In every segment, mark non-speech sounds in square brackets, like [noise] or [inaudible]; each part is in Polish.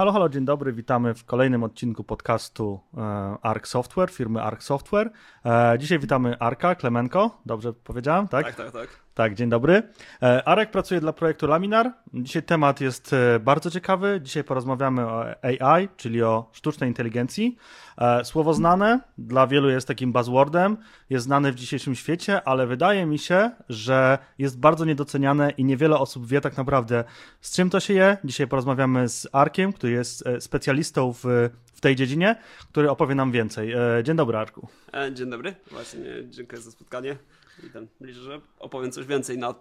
Halo, halo, dzień dobry, witamy w kolejnym odcinku podcastu e, Arc Software, firmy Arc Software. E, dzisiaj witamy Arka, Klemenko, dobrze powiedziałem, tak? Tak, tak, tak. Tak, dzień dobry. E, Arek pracuje dla projektu Laminar. Dzisiaj temat jest e, bardzo ciekawy. Dzisiaj porozmawiamy o AI, czyli o sztucznej inteligencji. E, słowo znane, dla wielu jest takim buzzwordem, jest znane w dzisiejszym świecie, ale wydaje mi się, że jest bardzo niedoceniane i niewiele osób wie tak naprawdę z czym to się je. Dzisiaj porozmawiamy z Arkiem, który jest specjalistą w, w tej dziedzinie, który opowie nam więcej. Dzień dobry, Arku. Dzień dobry, właśnie dziękuję za spotkanie. I ten, liczę, że opowiem coś więcej na,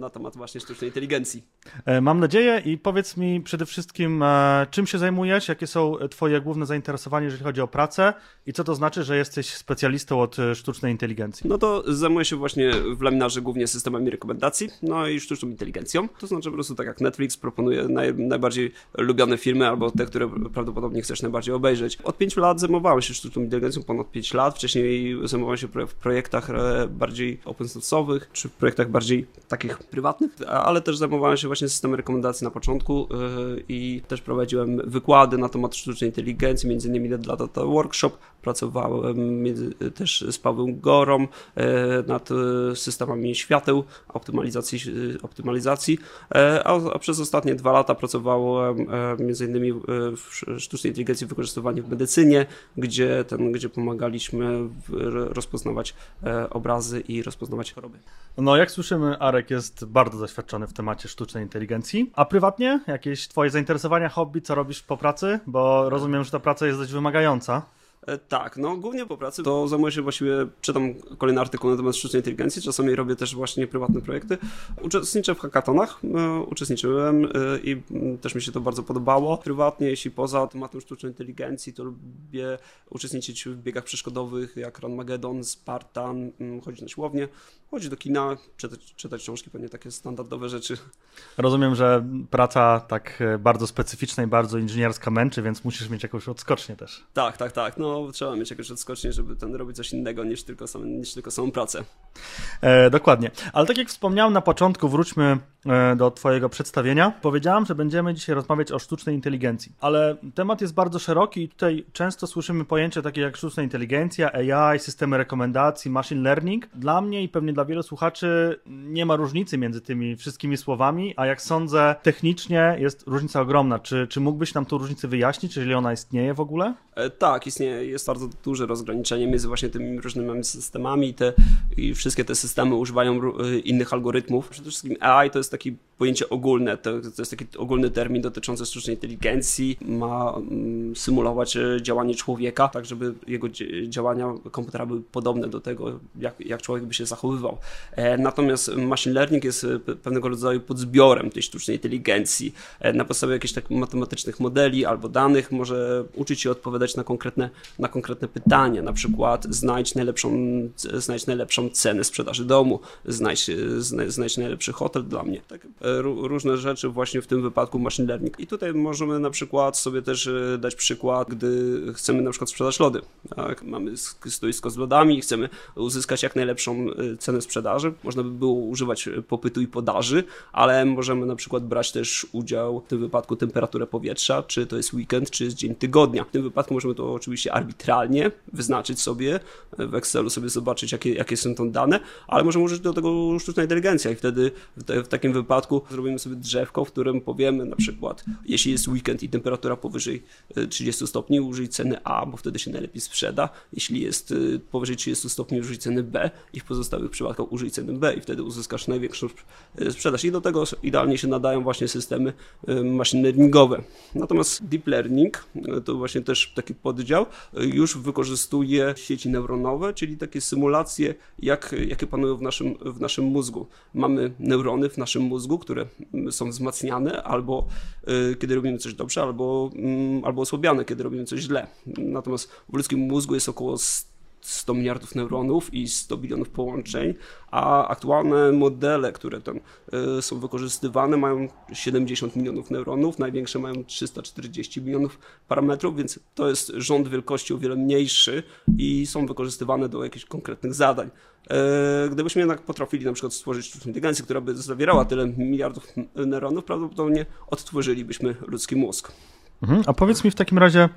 na temat właśnie sztucznej inteligencji. E, mam nadzieję i powiedz mi przede wszystkim, e, czym się zajmujesz, jakie są twoje główne zainteresowania, jeżeli chodzi o pracę i co to znaczy, że jesteś specjalistą od e, sztucznej inteligencji? No to zajmuję się właśnie w laminarze głównie systemami rekomendacji, no i sztuczną inteligencją. To znaczy po prostu tak jak Netflix proponuje naj, najbardziej lubione filmy albo te, które prawdopodobnie chcesz najbardziej obejrzeć. Od 5 lat zajmowałem się sztuczną inteligencją, ponad 5 lat. Wcześniej zajmowałem się w projektach bardziej open source'owych, czy w projektach bardziej takich prywatnych, ale też zajmowałem się właśnie systemem rekomendacji na początku yy, i też prowadziłem wykłady na temat sztucznej inteligencji, między innymi dla Data Workshop. Pracowałem między, też z Pawłem Gorą yy, nad yy, systemami świateł, optymalizacji, optymalizacji a, a przez ostatnie dwa lata pracowałem między innymi w sztucznej inteligencji wykorzystywanej w medycynie, gdzie, ten, gdzie pomagaliśmy rozpoznawać obrazy i rozpoznawać choroby. No, jak słyszymy, Arek jest bardzo doświadczony w temacie sztucznej inteligencji. A prywatnie? Jakieś twoje zainteresowania, hobby, co robisz po pracy? Bo rozumiem, że ta praca jest dość wymagająca. E, tak, no głównie po pracy to zajmuję się właściwie, czytam kolejny artykuł na temat sztucznej inteligencji, czasami robię też właśnie prywatne projekty. Uczestniczę w hackathonach, e, uczestniczyłem e, i też mi się to bardzo podobało. Prywatnie, jeśli poza tematem sztucznej inteligencji, to lubię uczestniczyć w biegach przeszkodowych jak Ranmageddon, Spartan, chodzić na siłownię, chodzić do kina, czytać, czytać książki, pewnie takie standardowe rzeczy. Rozumiem, że praca tak bardzo specyficzna i bardzo inżynierska męczy, więc musisz mieć jakąś odskocznię też. Tak, tak, tak. No trzeba mieć jakąś odskocznie, żeby ten robić coś innego niż tylko, sam, niż tylko samą pracę. E, dokładnie. Ale tak jak wspomniałem na początku, wróćmy e, do Twojego przedstawienia. Powiedziałem, że będziemy dzisiaj rozmawiać o sztucznej inteligencji, ale temat jest bardzo szeroki i tutaj często słyszymy pojęcia takie jak sztuczna inteligencja, AI, systemy rekomendacji, machine learning. Dla mnie i pewnie dla wielu słuchaczy nie ma różnicy między tymi wszystkimi słowami, a jak sądzę, technicznie jest różnica ogromna. Czy, czy mógłbyś nam tą różnicę wyjaśnić, jeżeli ona istnieje w ogóle? E, tak, istnieje jest bardzo duże rozgraniczenie między właśnie tymi różnymi systemami i, te, i wszystkie te systemy używają y, innych algorytmów. Przede wszystkim AI to jest taki pojęcie ogólne, to, to jest taki ogólny termin dotyczący sztucznej inteligencji, ma mm, symulować e, działanie człowieka, tak żeby jego działania komputera były podobne do tego, jak, jak człowiek by się zachowywał. E, natomiast machine learning jest e, pewnego rodzaju podzbiorem tej sztucznej inteligencji. Na podstawie jakichś takich matematycznych modeli albo danych może uczyć się odpowiadać na konkretne na konkretne pytanie, na przykład znajdź najlepszą, znajdź najlepszą cenę sprzedaży domu, znajdź, znajdź najlepszy hotel dla mnie. Tak, e, różne rzeczy właśnie w tym wypadku machine learning. I tutaj możemy na przykład sobie też e, dać przykład, gdy chcemy na przykład sprzedać lody. Tak? Mamy stoisko z lodami i chcemy uzyskać jak najlepszą e, cenę sprzedaży. Można by było używać popytu i podaży, ale możemy na przykład brać też udział w tym wypadku temperaturę powietrza, czy to jest weekend, czy jest dzień tygodnia. W tym wypadku możemy to oczywiście arbitralnie wyznaczyć sobie, w Excelu sobie zobaczyć, jakie, jakie są to dane, ale możemy użyć do tego sztuczna inteligencja i wtedy w, te, w takim wypadku zrobimy sobie drzewko, w którym powiemy na przykład, jeśli jest weekend i temperatura powyżej 30 e, stopni, użyj ceny A, bo wtedy się najlepiej sprzeda. Jeśli jest e, powyżej 30 stopni, użyj ceny B i w pozostałych przypadkach użyj ceny B i wtedy uzyskasz największą e, sprzedaż. I do tego idealnie się nadają właśnie systemy machine learningowe. Natomiast deep learning to właśnie też taki poddział już wykorzystuje sieci neuronowe, czyli takie symulacje, jak, jakie panują w naszym, w naszym mózgu. Mamy neurony w naszym mózgu, które są wzmacniane albo kiedy robimy coś dobrze, albo, y, albo osłabiane, kiedy robimy coś źle. Natomiast w ludzkim mózgu jest około 100 miliardów neuronów i 100 bilionów połączeń, a aktualne modele, które tam y, są wykorzystywane, mają 70 milionów neuronów, największe mają 340 milionów parametrów, więc to jest rząd wielkości o wiele mniejszy i są wykorzystywane do jakichś konkretnych zadań. E, gdybyśmy jednak potrafili na przykład stworzyć sztuczną inteligencję, która by zawierała tyle miliardów neuronów, prawdopodobnie odtworzylibyśmy ludzki mózg. Mhm. A powiedz mi w takim razie,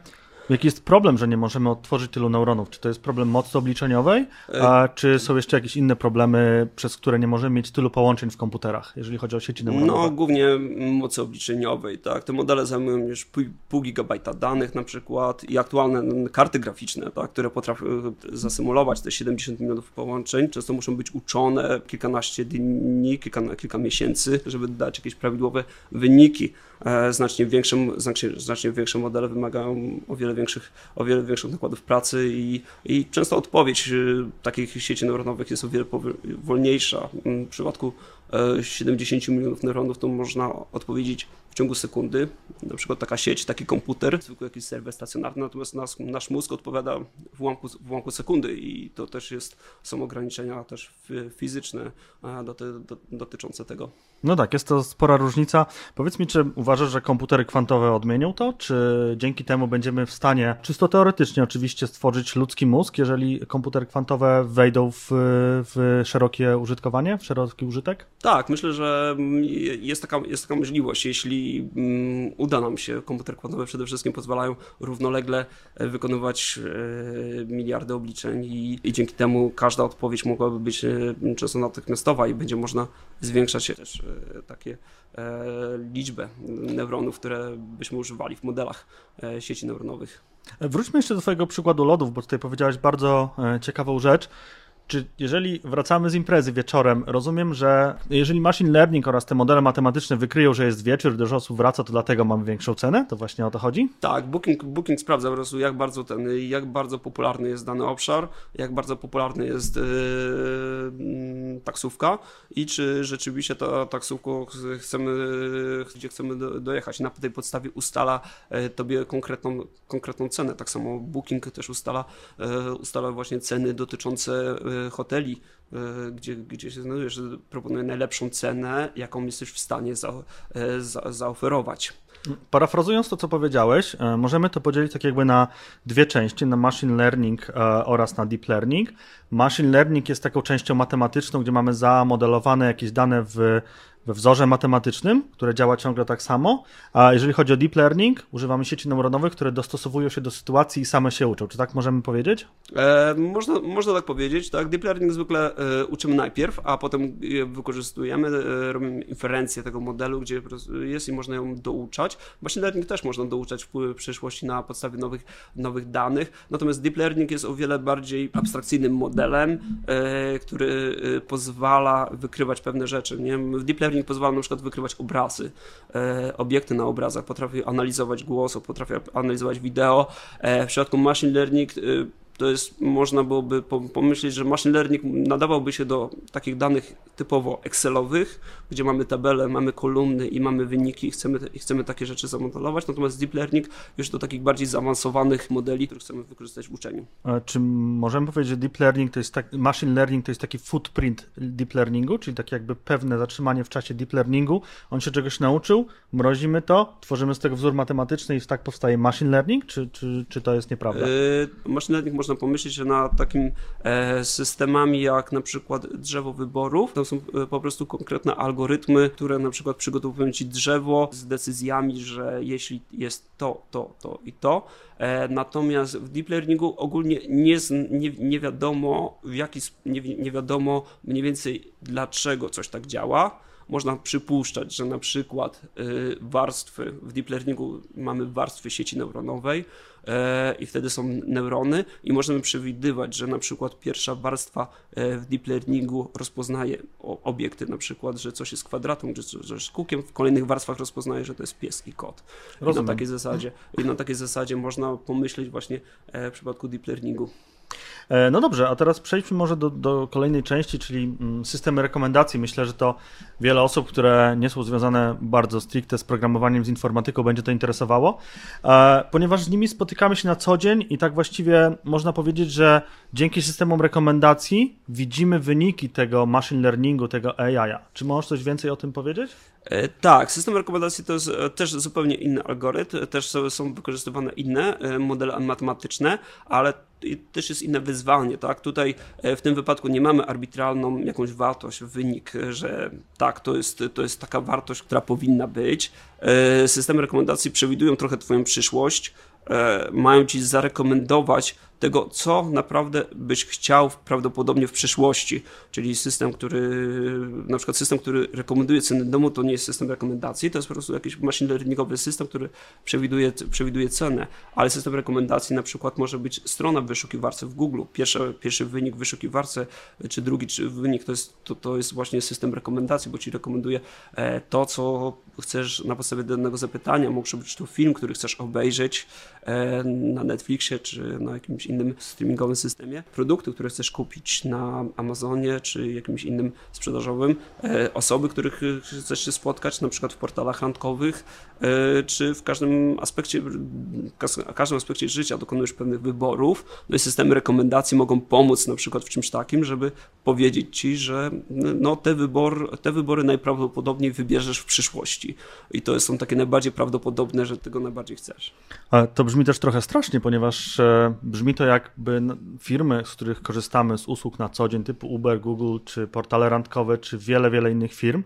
Jaki jest problem, że nie możemy odtworzyć tylu neuronów? Czy to jest problem mocy obliczeniowej, a czy są jeszcze jakieś inne problemy, przez które nie możemy mieć tylu połączeń w komputerach, jeżeli chodzi o sieci neuronowe? No, głównie mocy obliczeniowej, tak. Te modele zajmują już pół, gigabajta danych na przykład i aktualne karty graficzne, tak, które potrafią zasymulować te 70 milionów połączeń. Często muszą być uczone kilkanaście dni, kilka, kilka miesięcy, żeby dać jakieś prawidłowe wyniki. E, znacznie większe, znacznie, znacznie większe modele wymagają o wiele większych, o wiele większych nakładów pracy i, i często odpowiedź y, takich sieci neuronowych jest o wiele wolniejsza. W przypadku 70 e, milionów neuronów to można odpowiedzieć ciągu sekundy, na przykład taka sieć, taki komputer, zwykły jakiś serwer stacjonarny, natomiast nas, nasz mózg odpowiada w ułamku, w ułamku sekundy i to też jest, są ograniczenia też fizyczne doty, do, dotyczące tego. No tak, jest to spora różnica. Powiedz mi, czy uważasz, że komputery kwantowe odmienią to, czy dzięki temu będziemy w stanie, czysto teoretycznie oczywiście, stworzyć ludzki mózg, jeżeli komputery kwantowe wejdą w, w szerokie użytkowanie, w szeroki użytek? Tak, myślę, że jest taka, jest taka możliwość, jeśli Mm, uda nam się. Komputer kwantowy przede wszystkim pozwalają równolegle e, wykonywać e, miliardy obliczeń i, i dzięki temu każda odpowiedź mogłaby być e, często natychmiastowa i będzie można zwiększać też takie liczbę neuronów, które byśmy używali w modelach sieci neuronowych. Wróćmy jeszcze do Twojego przykładu lodów, bo tutaj powiedziałeś bardzo ciekawą rzecz. Czy jeżeli wracamy z imprezy wieczorem, rozumiem, że jeżeli machine learning oraz te modele matematyczne wykryją, że jest wieczór, dużo osób wraca, to dlatego mamy większą cenę? To właśnie o to chodzi? Tak, Booking, Booking sprawdza po prostu, jak bardzo ten, jak bardzo popularny jest dany obszar, jak bardzo popularny jest yy, taksówka i czy rzeczywiście ta taksówka chcemy, gdzie chcemy dojechać. Na tej podstawie ustala yy, tobie konkretną, konkretną cenę. Tak samo Booking też ustala, yy, ustala właśnie ceny dotyczące yy, hoteli, e, gdzie, gdzie się znajdujesz, proponuje najlepszą cenę, jaką jesteś w stanie za, e, za, zaoferować. Parafrazując to, co powiedziałeś, możemy to podzielić tak jakby na dwie części, na machine learning oraz na deep learning. Machine learning jest taką częścią matematyczną, gdzie mamy zamodelowane jakieś dane w we wzorze matematycznym, które działa ciągle tak samo, a jeżeli chodzi o deep learning, używamy sieci neuronowych, które dostosowują się do sytuacji i same się uczą. Czy tak możemy powiedzieć? E, można, można tak powiedzieć, tak. Deep learning zwykle e, uczymy najpierw, a potem je wykorzystujemy, e, robimy inferencję tego modelu, gdzie jest i można ją douczać. Machine learning też można douczać w przyszłości na podstawie nowych, nowych danych, natomiast deep learning jest o wiele bardziej abstrakcyjnym modelem, e, który e, pozwala wykrywać pewne rzeczy. Nie? W deep learning pozwala na przykład wykrywać obrazy, e, obiekty na obrazach, potrafi analizować głos, potrafi analizować wideo. E, w przypadku machine learning e, to jest, można byłoby pomyśleć, że machine learning nadawałby się do takich danych typowo Excelowych, gdzie mamy tabele, mamy kolumny i mamy wyniki i chcemy, i chcemy takie rzeczy zamodelować, natomiast deep learning już do takich bardziej zaawansowanych modeli, które chcemy wykorzystać w uczeniu. A czy możemy powiedzieć, że deep learning to jest tak, machine learning to jest taki footprint deep learningu, czyli takie jakby pewne zatrzymanie w czasie deep learningu, on się czegoś nauczył, mrozimy to, tworzymy z tego wzór matematyczny i tak powstaje machine learning, czy, czy, czy to jest nieprawda? Yy, machine learning może można pomyśleć, że na takim e, systemami jak na przykład drzewo wyborów, to są e, po prostu konkretne algorytmy, które na przykład przygotowują ci drzewo z decyzjami, że jeśli jest to, to, to i to, e, natomiast w deep learningu ogólnie nie, nie, nie wiadomo w jaki, nie, nie wiadomo mniej więcej dlaczego coś tak działa, można przypuszczać, że na przykład y, warstwy w deep learningu mamy warstwy sieci neuronowej e, i wtedy są neurony i możemy przewidywać, że na przykład pierwsza warstwa e, w deep learningu rozpoznaje obiekty, na przykład, że coś jest kwadratą, czy coś jest kółkiem, w kolejnych warstwach rozpoznaje, że to jest pies i kot. I na takiej zasadzie, i na takiej zasadzie można pomyśleć właśnie e, w przypadku deep learningu. E, no dobrze, a teraz przejdźmy może do, do, kolejnej części, czyli mm, systemy rekomendacji. Myślę, że to wiele osób, które nie są związane bardzo stricte z programowaniem, z informatyką, będzie to interesowało, e, ponieważ z nimi spotykamy się na co dzień i tak właściwie można powiedzieć, że dzięki systemom rekomendacji widzimy wyniki tego machine learningu, tego AI. Czy możesz coś więcej o tym powiedzieć? E, tak, system rekomendacji to jest też zupełnie inny algorytm, też są wykorzystywane inne modele matematyczne, ale też jest inne wyzwanie, tak? Tutaj w tym wypadku nie mamy arbitralną jakąś wartość, wynik, że tak, to jest, to jest taka wartość, która powinna być. Systemy rekomendacji przewidują trochę Twoją przyszłość, mają Ci zarekomendować tego, co naprawdę byś chciał prawdopodobnie w przyszłości. Czyli system, który, na przykład system, który rekomenduje ceny domu, to nie jest system rekomendacji, to jest po prostu jakiś machine learningowy system, który przewiduje, przewiduje cenę, ale system rekomendacji na przykład może być strona w wyszukiwarce w Google. Pierwszy, pierwszy wynik w wyszukiwarce, czy drugi czy wynik to jest, to, to jest właśnie system rekomendacji, bo ci rekomenduje e, to, co chcesz na podstawie danego zapytania. Może być to film, który chcesz obejrzeć e, na Netflixie, czy na jakimś innym streamingowym systemie, produkty, które chcesz kupić na Amazonie czy jakimś innym sprzedażowym, e, osoby, których chcesz się spotkać, na przykład w portalach randkowych, e, czy w każdym aspekcie, w każdym aspekcie życia dokonujesz pewnych wyborów, no i systemy rekomendacji mogą pomóc na przykład w czymś takim, żeby powiedzieć ci, że no, te, wybor, te wybory najprawdopodobniej wybierzesz w przyszłości. I to są takie najbardziej prawdopodobne, że tego najbardziej chcesz. Ale to brzmi też trochę strasznie, ponieważ e, brzmi to jakby firmy, z których korzystamy z usług na co dzień, typu Uber, Google, czy portale randkowe, czy wiele, wiele innych firm,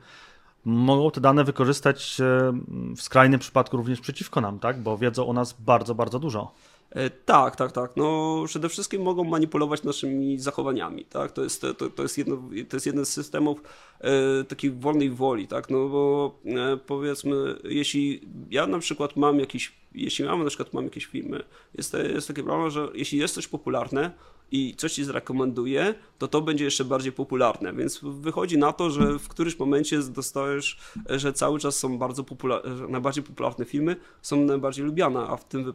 mogą te dane wykorzystać e, w skrajnym przypadku również przeciwko nam, tak? Bo wiedzą o nas bardzo, bardzo dużo. E, tak, tak, tak. No, przede wszystkim mogą manipulować naszymi zachowaniami, tak? To jest, to, to jest, jedno, to jest jeden z systemów e, takiej wolnej woli, tak? No bo e, powiedzmy, jeśli ja na przykład mam jakiś, jeśli mam na przykład mam jakieś filmy, jest, jest takie problem, że jeśli jest coś popularne, i coś ci zrekomenduje, to to będzie jeszcze bardziej popularne. Więc wychodzi na to, że w którymś momencie dostajesz, że cały czas są bardzo popularne, najbardziej popularne filmy są najbardziej lubiane, a w tym,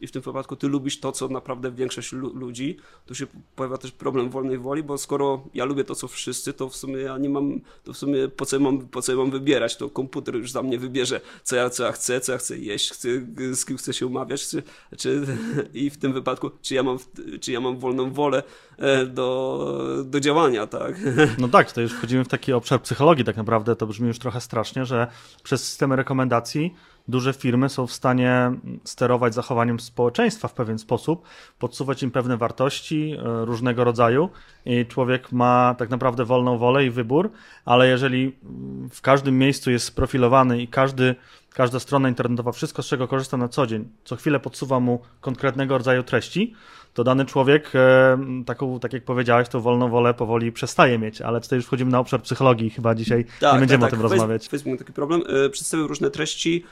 i w tym wypadku ty lubisz to, co naprawdę większość ludzi. Tu się pojawia też problem wolnej woli, bo skoro ja lubię to, co wszyscy, to w sumie ja nie mam, to w sumie po co mam, po co mam wybierać? To komputer już za mnie wybierze, co ja, co ja chcę, co ja chcę jeść, chcę, z kim chcę się umawiać, czy, czy, i w tym wypadku, czy ja mam, czy ja mam wolną wolę e, do, do działania, tak? No tak, to już wchodzimy w taki obszar psychologii tak naprawdę, to brzmi już trochę strasznie, że przez systemy rekomendacji duże firmy są w stanie sterować zachowaniem społeczeństwa w pewien sposób, podsuwać im pewne wartości e, różnego rodzaju i człowiek ma tak naprawdę wolną wolę i wybór, ale jeżeli w każdym miejscu jest sprofilowany i każdy, każda strona internetowa, wszystko z czego korzysta na co dzień, co chwilę podsuwa mu konkretnego rodzaju treści, to dany człowiek, e, taką, tak jak powiedziałeś, tą wolną wolę powoli przestaje mieć, ale tutaj już wchodzimy na obszar psychologii, chyba dzisiaj tak, nie będziemy tak, o tym tak. rozmawiać. Facebook ma taki problem, e, przedstawił różne treści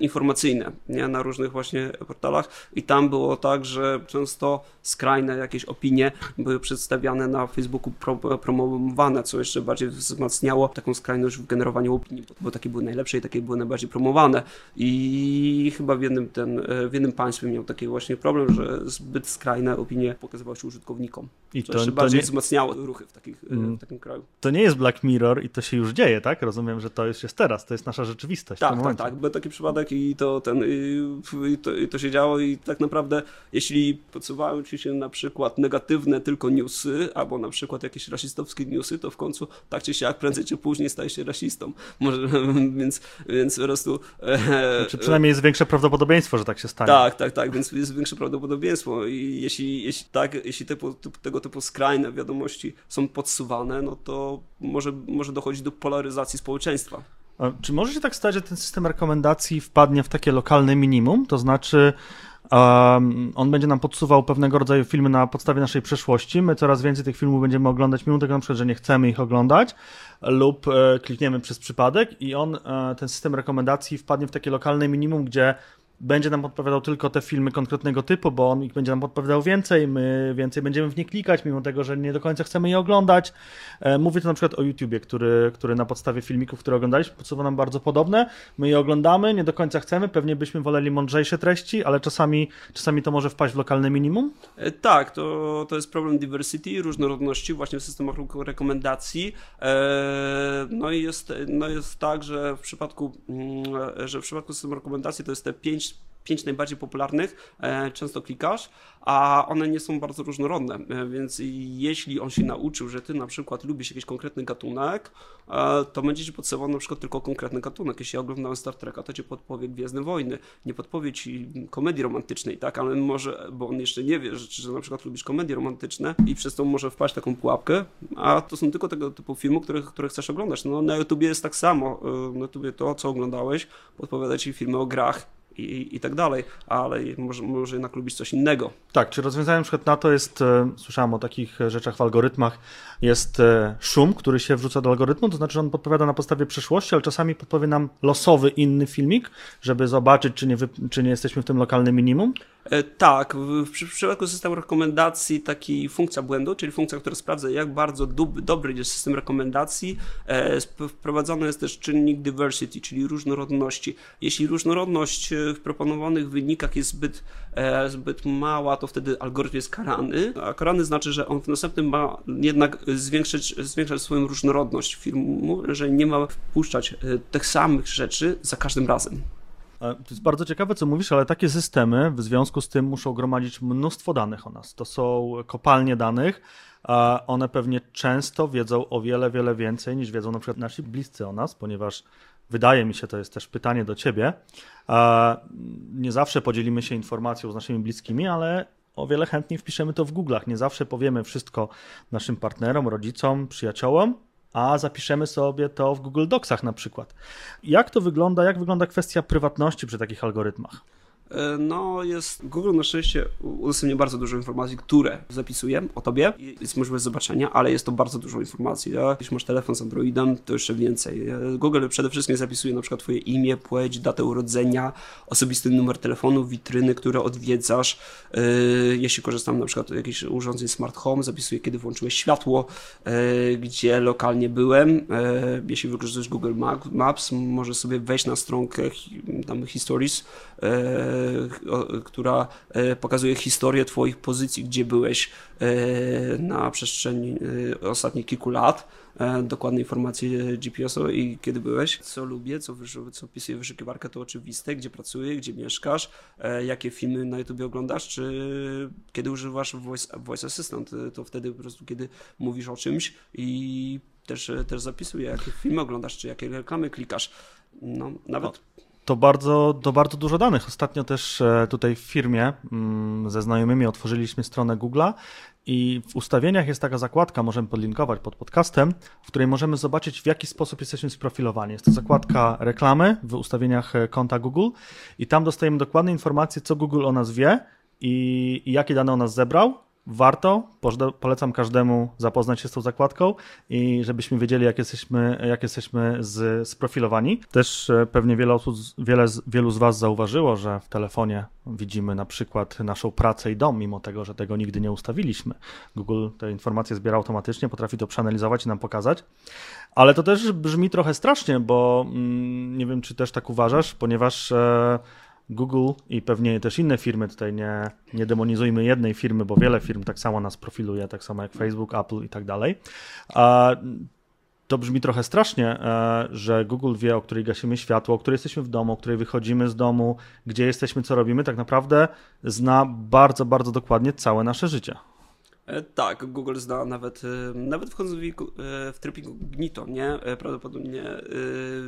informacyjne nie? na różnych właśnie portalach i tam było tak, że często skrajne jakieś opinie były przedstawiane na Facebooku pro, promowane, co jeszcze bardziej wzmacniało taką skrajność w generowaniu opinii, bo takie były najlepsze i takie były najbardziej promowane i chyba w jednym, ten, w jednym państwie miał taki właśnie problem, że zbyt skrajne opinie pokazywały się użytkownikom. I to, jeszcze bardziej nie... wzmacniało ruchy w, takich, mm. w takim kraju. To nie jest Black Mirror i to się już dzieje, tak? Rozumiem, że to już jest teraz, to jest nasza rzeczywistość. Tak, tak, tak. Był taki przypadek i to ten i to, i to się działo i tak naprawdę jeśli podsuwają ci się na przykład negatywne tylko newsy, albo na przykład jakieś rasistowskie newsy, to w końcu tak czy siak prędzej czy później stajesz się rasistą. [laughs] Może, więc, więc po prostu... E, znaczy przynajmniej jest większe prawdopodobieństwo, że tak się stanie. Tak, tak, tak, więc jest większe prawdopodobieństwo i jeśli, jeśli tak, jeśli typu, tego typu skrajne wiadomości są podsuwane, no to może, może dochodzić do polaryzacji społeczeństwa. Czy może się tak stać, że ten system rekomendacji wpadnie w takie lokalne minimum? To znaczy, um, on będzie nam podsuwał pewnego rodzaju filmy na podstawie naszej przeszłości. My coraz więcej tych filmów będziemy oglądać, mimo tego na przykład, że nie chcemy ich oglądać, lub e, klikniemy przez przypadek i on, e, ten system rekomendacji wpadnie w takie lokalne minimum, gdzie będzie nam podpowiadał tylko te filmy konkretnego typu, bo on ich będzie nam podpowiadał więcej, my więcej będziemy w nie klikać, mimo tego, że nie do końca chcemy je oglądać. E, mówię tu na przykład o YouTubie, który, który na podstawie filmików, które oglądaliśmy, podsuwa nam bardzo podobne. My je oglądamy, nie do końca chcemy, pewnie byśmy woleli mądrzejsze treści, ale czasami, czasami to może wpaść w lokalne minimum? E, tak, to, to jest problem diversity, różnorodności właśnie w systemach rekomendacji. E, no i jest, no jest tak, że w przypadku, mm, że w przypadku systemu rekomendacji to jest te pięć pięć najbardziej popularnych, e, często klikasz, a one nie są bardzo różnorodne, e, więc jeśli on się nauczył, że ty na przykład lubisz jakiś konkretny gatunek, e, to będzie ci podsuwał na przykład tylko konkretny gatunek. Jeśli ja oglądałem Star Treka, to ci podpowie Gwiezdne Wojny, nie podpowie ci komedii romantycznej, tak, ale może, bo on jeszcze nie wie, że, że na przykład lubisz komedie romantyczne i przez to może wpaść taką pułapkę, a to są tylko tego typu filmy, które, które chcesz oglądać. No na YouTubie jest tak samo, na YouTubie to, co oglądałeś, podpowiada ci filmy o grach, i, i tak dalej, ale może, może jednak lubić coś innego. Tak, czy rozwiązaniem na przykład na to jest, e, słyszałem o takich rzeczach w algorytmach, jest e, szum, który się wrzuca do algorytmu, to znaczy, że on podpowiada na podstawie przeszłości, ale czasami podpowie nam losowy inny filmik, żeby zobaczyć, czy nie, czy nie jesteśmy w tym lokalnym minimum. E, tak, w, przypadku systemu rekomendacji taki funkcja błędu, czyli funkcja, która sprawdza jak bardzo dobry jest system rekomendacji, e, wprowadzony jest też czynnik diversity, czyli różnorodności. Jeśli różnorodność e, w proponowanych wynikach jest zbyt, e, zbyt mała, to wtedy algorytm jest karany, a karany znaczy, że on w następnym ma jednak zwiększyć, zwiększać swoją różnorodność filmu, że nie ma wpuszczać e, tych samych rzeczy za każdym razem. To jest bardzo ciekawe, co mówisz, ale takie systemy w związku z tym muszą gromadzić mnóstwo danych o nas. To są kopalnie danych, a one pewnie często wiedzą o wiele, wiele więcej niż wiedzą na przykład nasi bliscy o nas, ponieważ wydaje mi się, to jest też pytanie do ciebie. Nie zawsze podzielimy się informacją z naszymi bliskimi, ale o wiele chętniej wpiszemy to w Google'ach. Nie zawsze powiemy wszystko naszym partnerom, rodzicom, przyjaciołom, a zapiszemy sobie to w Google Docsach na przykład. Jak to wygląda, jak wygląda kwestia prywatności przy takich algorytmach? E, no, jest Google na szczęście udostępnia bardzo dużo informacji, które zapisuję o tobie. Jest możliwość zobaczenia, ale jest to bardzo dużo informacji. Ja? Jeśli masz telefon z Androidem, to jeszcze więcej. E, Google przede wszystkim zapisuje na przykład twoje imię, płeć, datę urodzenia, osobisty numer telefonu, witryny, które odwiedzasz. E, jeśli korzystam na przykład z jakichś urządzeń smart home, zapisuje kiedy włączyłeś światło, gdzie lokalnie byłem. Jeśli wykorzystasz Google Maps, możesz sobie wejść na stronkę tam Histories która e, pokazuje historię Twoich pozycji, gdzie byłeś e, na przestrzeni e, ostatnich kilku lat. Dokładne informacje GPS-owe i kiedy byłeś, co lubię, co, co pisuje wyszukiwarka, to oczywiste, gdzie pracuję, gdzie mieszkasz, jakie filmy na YouTube oglądasz, czy kiedy używasz voice, voice Assistant, to wtedy po prostu kiedy mówisz o czymś i też, też zapisuję, jakie filmy oglądasz, czy jakie reklamy klikasz. No, nawet to bardzo, to bardzo dużo danych. Ostatnio też e, tutaj w firmie mm, ze znajomymi otworzyliśmy stronę Google'a i w ustawieniach jest taka zakładka, możemy podlinkować pod podcastem, w której możemy zobaczyć, w jaki sposób jesteśmy sprofilowani. Jest to zakładka reklamy w ustawieniach e, konta Google i tam dostajemy dokładne informacje, co Google o nas wie i, i jakie dane o nas zebrał warto, polecam każdemu zapoznać się z tą zakładką i żebyśmy wiedzieli, jak jesteśmy, jak jesteśmy z, sprofilowani. Też e, pewnie wiele osób, wiele, wielu z Was zauważyło, że w telefonie widzimy na przykład naszą pracę i dom, mimo tego, że tego nigdy nie ustawiliśmy. Google te informacje zbiera automatycznie, potrafi to przeanalizować i nam pokazać. Ale to też brzmi trochę strasznie, bo mm, nie wiem, czy też tak uważasz, ponieważ e, Google i pewnie też inne firmy, tutaj nie, nie demonizujmy jednej firmy, bo wiele firm tak samo nas profiluje, tak samo jak Facebook, Apple i tak dalej. To brzmi trochę strasznie, e, że Google wie, o której gasimy światło, o której jesteśmy w domu, o której wychodzimy z domu, gdzie jesteśmy, co robimy. Tak naprawdę zna bardzo, bardzo dokładnie całe nasze życie. E, tak, Google zna nawet, e, nawet wchodząc w, e, w tryb incognito, nie? Prawdopodobnie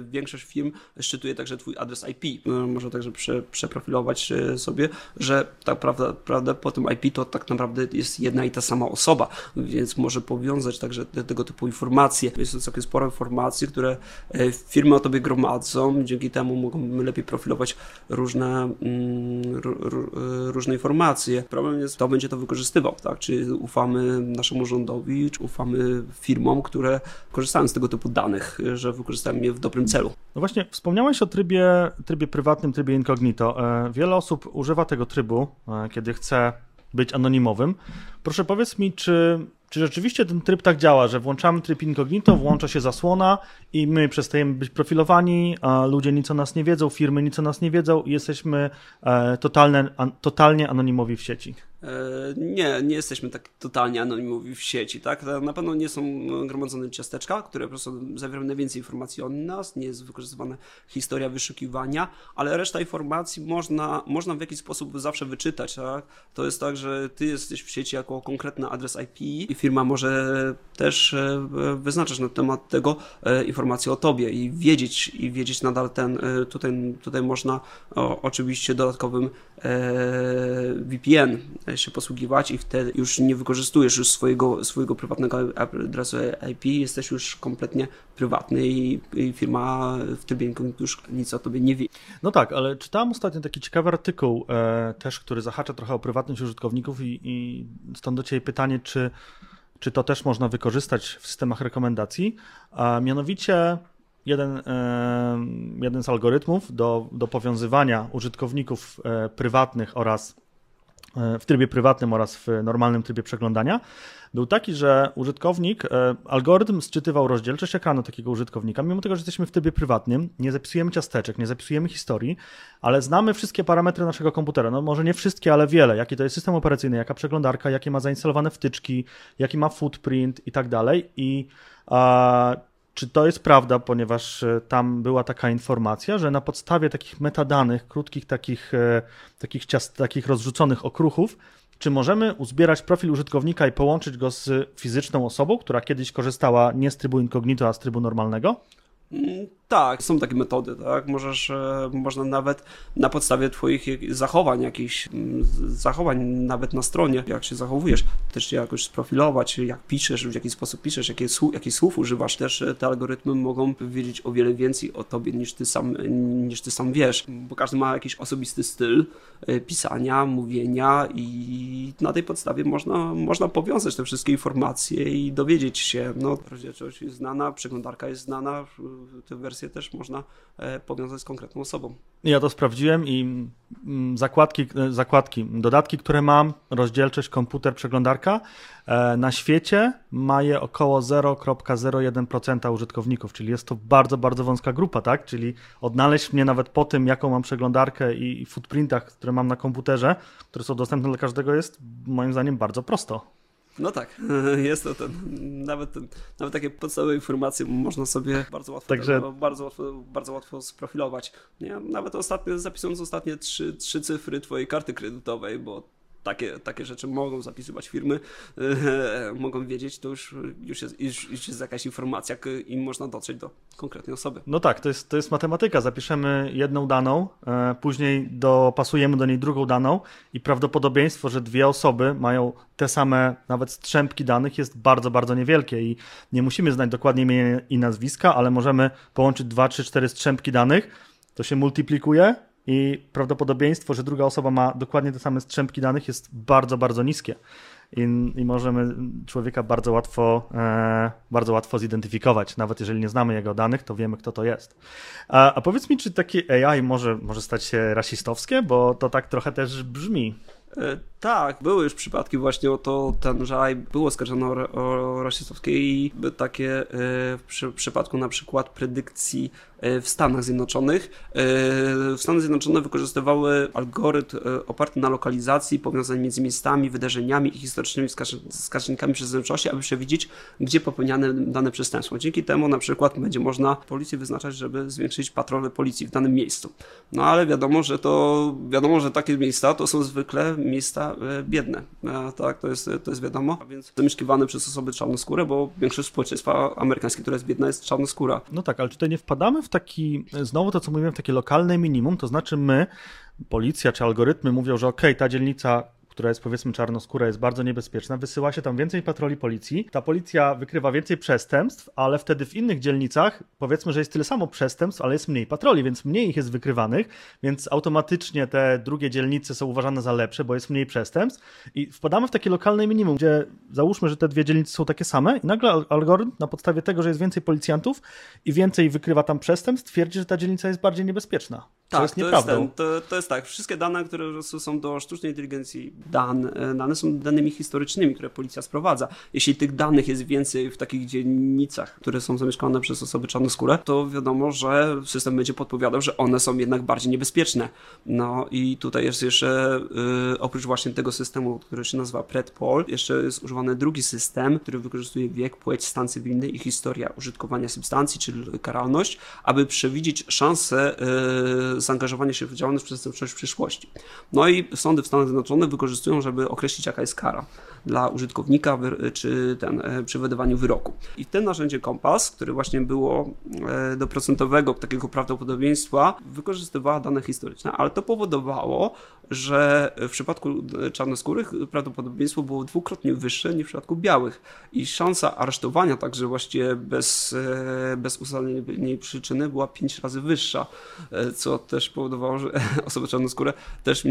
większość firm szczytuje także twój adres IP. Może także prze, przeprofilować sobie, że tak prawda po tym IP to tak naprawdę jest jedna i ta sama osoba, więc może powiązać także tego typu informacje. Jest to całkiem sporo informacji, które firmy o tobie gromadzą, dzięki temu mogą lepiej profilować różne, mm, różne informacje. Problem jest, kto będzie to wykorzystywał, tak? Czy ufamy naszemu rządowi, czy ufamy firmom, które korzystają z tego typu danych, że wykorzystają je w dobrym celu. No właśnie, wspomniałeś o trybie, trybie prywatnym, trybie incognito. E, wiele osób używa tego trybu, e, kiedy chce być anonimowym. Proszę powiedz mi, czy Czy rzeczywiście ten tryb tak działa, że włączamy tryb incognito, włącza się zasłona i my przestajemy być profilowani, a ludzie nic o nas nie wiedzą, firmy nic o nas nie wiedzą i jesteśmy e, totalne, totalnie anonimowi w sieci? E, nie, nie jesteśmy tak totalnie anonimowi w sieci, tak? Na pewno nie są gromadzone ciasteczka, które po prostu zawierają najwięcej informacji o nas, nie jest wykorzystywana historia wyszukiwania, ale reszta informacji można, można w jakiś sposób zawsze wyczytać, tak? To jest tak, że ty jesteś w sieci jako konkretny adres IP i firma może też e, wyznaczać na temat tego e, informacje o tobie i wiedzieć, i wiedzieć nadal ten, tutaj, tutaj można o, oczywiście dodatkowym VPN się posługiwać i wtedy już nie wykorzystujesz już swojego, swojego prywatnego adresu IP, jesteś już kompletnie prywatny i, i firma w trybie już nic o tobie nie wie. No tak, ale czytałem ostatnio taki ciekawy artykuł e, też, który zahacza trochę o prywatność użytkowników i, i stąd do Ciebie pytanie, czy, czy to też można wykorzystać w systemach rekomendacji, a mianowicie jeden, e, jeden z algorytmów do, do powiązywania użytkowników e, prywatnych oraz w trybie prywatnym oraz w normalnym trybie przeglądania, był taki, że użytkownik, e, algorytm sczytywał rozdzielczość ekranu takiego użytkownika, mimo tego, że jesteśmy w trybie prywatnym, nie zapisujemy ciasteczek, nie zapisujemy historii, ale znamy wszystkie parametry naszego komputera. No może nie wszystkie, ale wiele. Jaki to jest system operacyjny, jaka przeglądarka, jakie ma zainstalowane wtyczki, jaki ma footprint i tak dalej. I czy to jest prawda, ponieważ e, tam była taka informacja, że na podstawie takich metadanych, krótkich takich, e, takich, ciast, takich rozrzuconych okruchów, czy możemy uzbierać profil użytkownika i połączyć go z fizyczną osobą, która kiedyś korzystała nie z trybu incognito, a z trybu normalnego? Tak, są takie metody, tak? Możesz, e, można nawet na podstawie twoich zachowań, jakichś zachowań nawet na stronie, jak się zachowujesz, też się jakoś sprofilować, jak piszesz, w jaki sposób piszesz, jakie, słów używasz. Też e, te algorytmy mogą wiedzieć o wiele więcej o tobie niż ty sam, niż ty sam wiesz, bo każdy ma jakiś osobisty styl e, pisania, mówienia i na tej podstawie można, można powiązać te wszystkie informacje i dowiedzieć się, no rozdzielczość jest znana, przeglądarka jest znana, te wersje wersję też można e, powiązać z konkretną osobą. Ja to sprawdziłem i mm, zakładki, e, zakładki dodatki, które mam, rozdzielczość, komputer, przeglądarka, e, na świecie ma je około 0,01% użytkowników, czyli jest to bardzo, bardzo wąska grupa, tak? Czyli odnaleźć mnie nawet po tym, jaką mam przeglądarkę i footprintach, które mam na komputerze, które są dostępne dla każdego, jest moim zdaniem bardzo prosto. No tak, [laughs] jest to ten, nawet, ten, nawet takie podstawowe informacje można sobie bardzo łatwo, Także... Tego, bardzo łatwo, bardzo łatwo sprofilować. Nie? Nawet ostatnio, zapisując ostatnie trzy, trzy cyfry twojej karty kredytowej, bo takie, takie rzeczy mogą zapisywać firmy, [laughs] mogą wiedzieć, to już, już, jest, już, już jest jakaś informacja i można dotrzeć do konkretnej osoby. No tak, to jest, to jest matematyka. Zapiszemy jedną daną, e, później dopasujemy do niej drugą daną i prawdopodobieństwo, że dwie osoby mają te same nawet strzępki danych jest bardzo, bardzo niewielkie i nie musimy znać dokładnie imienia i nazwiska, ale możemy połączyć dwa, trzy, cztery strzępki danych, to się multiplikuje i prawdopodobieństwo, że druga osoba ma dokładnie te same strzępki danych jest bardzo, bardzo niskie. I, i możemy człowieka bardzo łatwo, e, bardzo łatwo zidentyfikować. Nawet jeżeli nie znamy jego danych, to wiemy, kto to jest. A, a powiedz mi, czy takie AI może, może stać się rasistowskie? Bo to tak trochę też brzmi. E, tak, były już przypadki właśnie o to, ten, że AI było skarżone o, o rasistowskie i takie e, w przy, przypadku na przykład predykcji e, w Stanach Zjednoczonych. Stany Zjednoczone wykorzystywały algorytm oparty na lokalizacji powiązany między miejscami, wydarzeniami i historycznymi wskaźnikami przestępczości, aby przewidzieć, gdzie popełniane dane przestępstwo. Dzięki temu na przykład będzie można policję wyznaczać, żeby zwiększyć patrole policji w danym miejscu. No ale wiadomo, że to wiadomo, że takie miejsca to są zwykle miejsca e, biedne, e, tak, to jest, to jest wiadomo, więc zamieszkiwane przez osoby czarnoskóre, bo większość społeczeństwa amerykańskiego, która jest biedna, jest czarnoskóra. No tak, ale tutaj nie wpadamy w taki, znowu to co mówiłem, w takie lokalne minimum, to znaczy my, policja czy algorytmy mówią, że ok, ta dzielnica która jest powiedzmy czarnoskóra, jest bardzo niebezpieczna, wysyła się tam więcej patroli policji. Ta policja wykrywa więcej przestępstw, ale wtedy w innych dzielnicach powiedzmy, że jest tyle samo przestępstw, ale jest mniej patroli, więc mniej ich jest wykrywanych, więc automatycznie te drugie dzielnice są uważane za lepsze, bo jest mniej przestępstw i wpadamy w takie lokalne minimum, gdzie załóżmy, że te dwie dzielnice są takie same i nagle algorytm na podstawie tego, że jest więcej policjantów i więcej wykrywa tam przestępstw, twierdzi, że ta dzielnica jest bardziej niebezpieczna. Tak, jest nieprawdą. To jest, ten, to, to jest tak, wszystkie dane, które są do sztucznej inteligencji dane, dane są danymi historycznymi, które policja sprowadza. Jeśli tych danych jest więcej w takich dzielnicach, które są zamieszkane przez osoby czarnoskóre, to wiadomo, że system będzie podpowiadał, że one są jednak bardziej niebezpieczne. No i tutaj jest jeszcze, yy, oprócz właśnie tego systemu, który się nazywa PredPol, jeszcze jest używany drugi system, który wykorzystuje wiek, płeć, stan cywilny i historia użytkowania substancji, czyli karalność, aby przewidzieć szanse yy, zaangażowanie się w działalność przestępczą w przyszłości. No i sądy w Stanach Zjednoczonych wykorzystują, żeby określić jaka jest kara dla użytkownika czy ten, e, przy wydawaniu wyroku. I tym narzędzie Kompas, który właśnie było e, do procentowego takiego prawdopodobieństwa, wykorzystywała dane historyczne, ale to powodowało, że w przypadku czarnoskórych prawdopodobieństwo było dwukrotnie wyższe niż w przypadku białych i szansa aresztowania także właściwie bez, e, bez ustalenia przyczyny była pięć razy wyższa, co też powodowało, że [laughs] osoby czarnoskóre też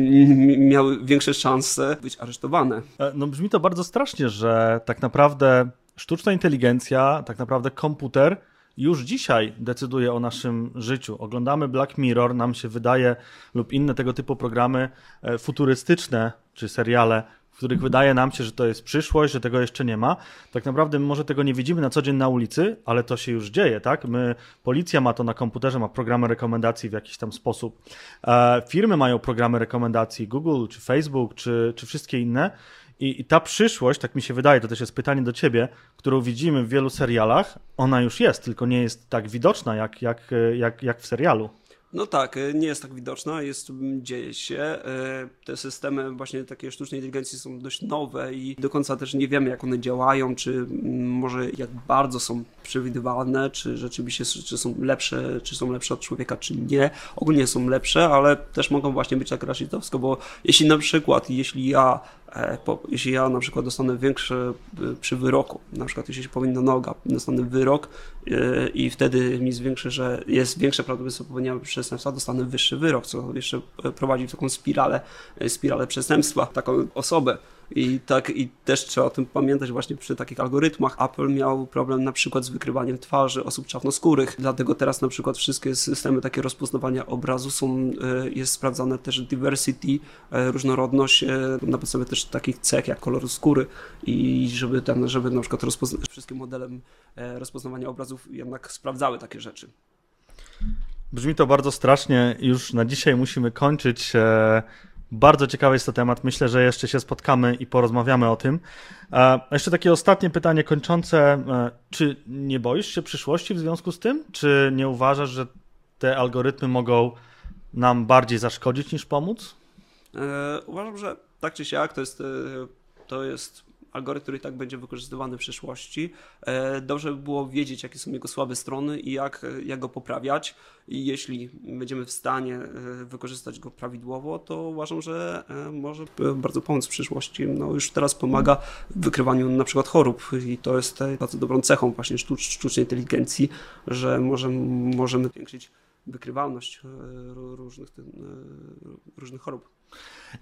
miały większe szanse być aresztowane. No brzmi to bardzo strasznie, że tak naprawdę sztuczna inteligencja, tak naprawdę komputer już dzisiaj decyduje o naszym życiu. Oglądamy Black Mirror, nam się wydaje, lub inne tego typu programy e, futurystyczne czy seriale, w których wydaje nam się, że to jest przyszłość, że tego jeszcze nie ma. Tak naprawdę może tego nie widzimy na co dzień na ulicy, ale to się już dzieje, tak? My, policja ma to na komputerze, ma programy rekomendacji w jakiś tam sposób. E, firmy mają programy rekomendacji, Google, czy Facebook, czy, czy wszystkie inne. I, I, ta przyszłość, tak mi się wydaje, to też jest pytanie do ciebie, którą widzimy w wielu serialach, ona już jest, tylko nie jest tak widoczna jak, jak, jak, jak w serialu. No tak, y, nie jest tak widoczna, jest, dzieje się. Y, te systemy właśnie takie sztucznej inteligencji są dość nowe i do końca też nie wiemy, jak one działają, czy może jak bardzo są przewidywalne, czy rzeczywiście czy są lepsze, czy są lepsze od człowieka, czy nie. Ogólnie są lepsze, ale też mogą właśnie być tak rasistowsko, bo jeśli na przykład, jeśli ja E, jeśli ja na przykład dostanę większe e, przy wyroku, na przykład jeśli się powinna noga, dostanę wyrok e, i wtedy mi zwiększy, że jest większe prawdopodobieństwo popełnienia przestępstwa, dostanę wyższy wyrok, co jeszcze prowadzi w taką spiralę, spiralę przestępstwa, taką osobę, i tak, i też trzeba o tym pamiętać właśnie przy takich algorytmach. Apple miał problem na przykład z wykrywaniem twarzy osób czarnoskórych, dlatego teraz na przykład wszystkie systemy takie rozpoznawania obrazu są, e, jest sprawdzane też diversity, e, różnorodność e, na podstawie też takich cech jak kolor skóry i żeby ten, żeby na przykład wszystkie modele rozpoznawania obrazów jednak sprawdzały takie rzeczy. Brzmi to bardzo strasznie. Już na dzisiaj musimy kończyć. Bardzo ciekawy jest to temat. Myślę, że jeszcze się spotkamy i porozmawiamy o tym. A jeszcze takie ostatnie pytanie kończące. E, czy nie boisz się przyszłości w związku z tym? Czy nie uważasz, że te algorytmy mogą nam bardziej zaszkodzić niż pomóc? E, uważam, że tak czy siak to jest, e, to jest algorytm, który i tak będzie wykorzystywany w przyszłości. E, dobrze by było wiedzieć, jakie są jego słabe strony i jak, jak go poprawiać. I jeśli będziemy w stanie e, wykorzystać go prawidłowo, to uważam, że e, może bardzo pomóc w przyszłości. No już teraz pomaga w wykrywaniu na przykład chorób i to jest bardzo dobrą cechą właśnie sztucz, sztucznej inteligencji, że możemy, możemy zwiększyć wykrywalność różnych, różnych chorób.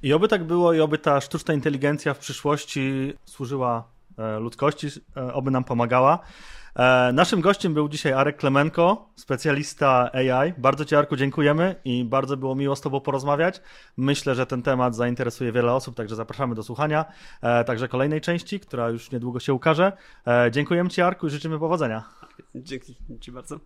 I oby tak było i oby ta sztuczna inteligencja w przyszłości służyła e, ludzkości, e, oby nam pomagała. E, naszym gościem był dzisiaj Arek Klemenko, specjalista AI. Bardzo Ci, Arku, dziękujemy i bardzo było miło z Tobą porozmawiać. Myślę, że ten temat zainteresuje wiele osób, także zapraszamy do słuchania. Także kolejnej części, która już niedługo się ukaże. Dziękujemy Ci, Arku, i życzymy powodzenia. Dzięki Ci bardzo.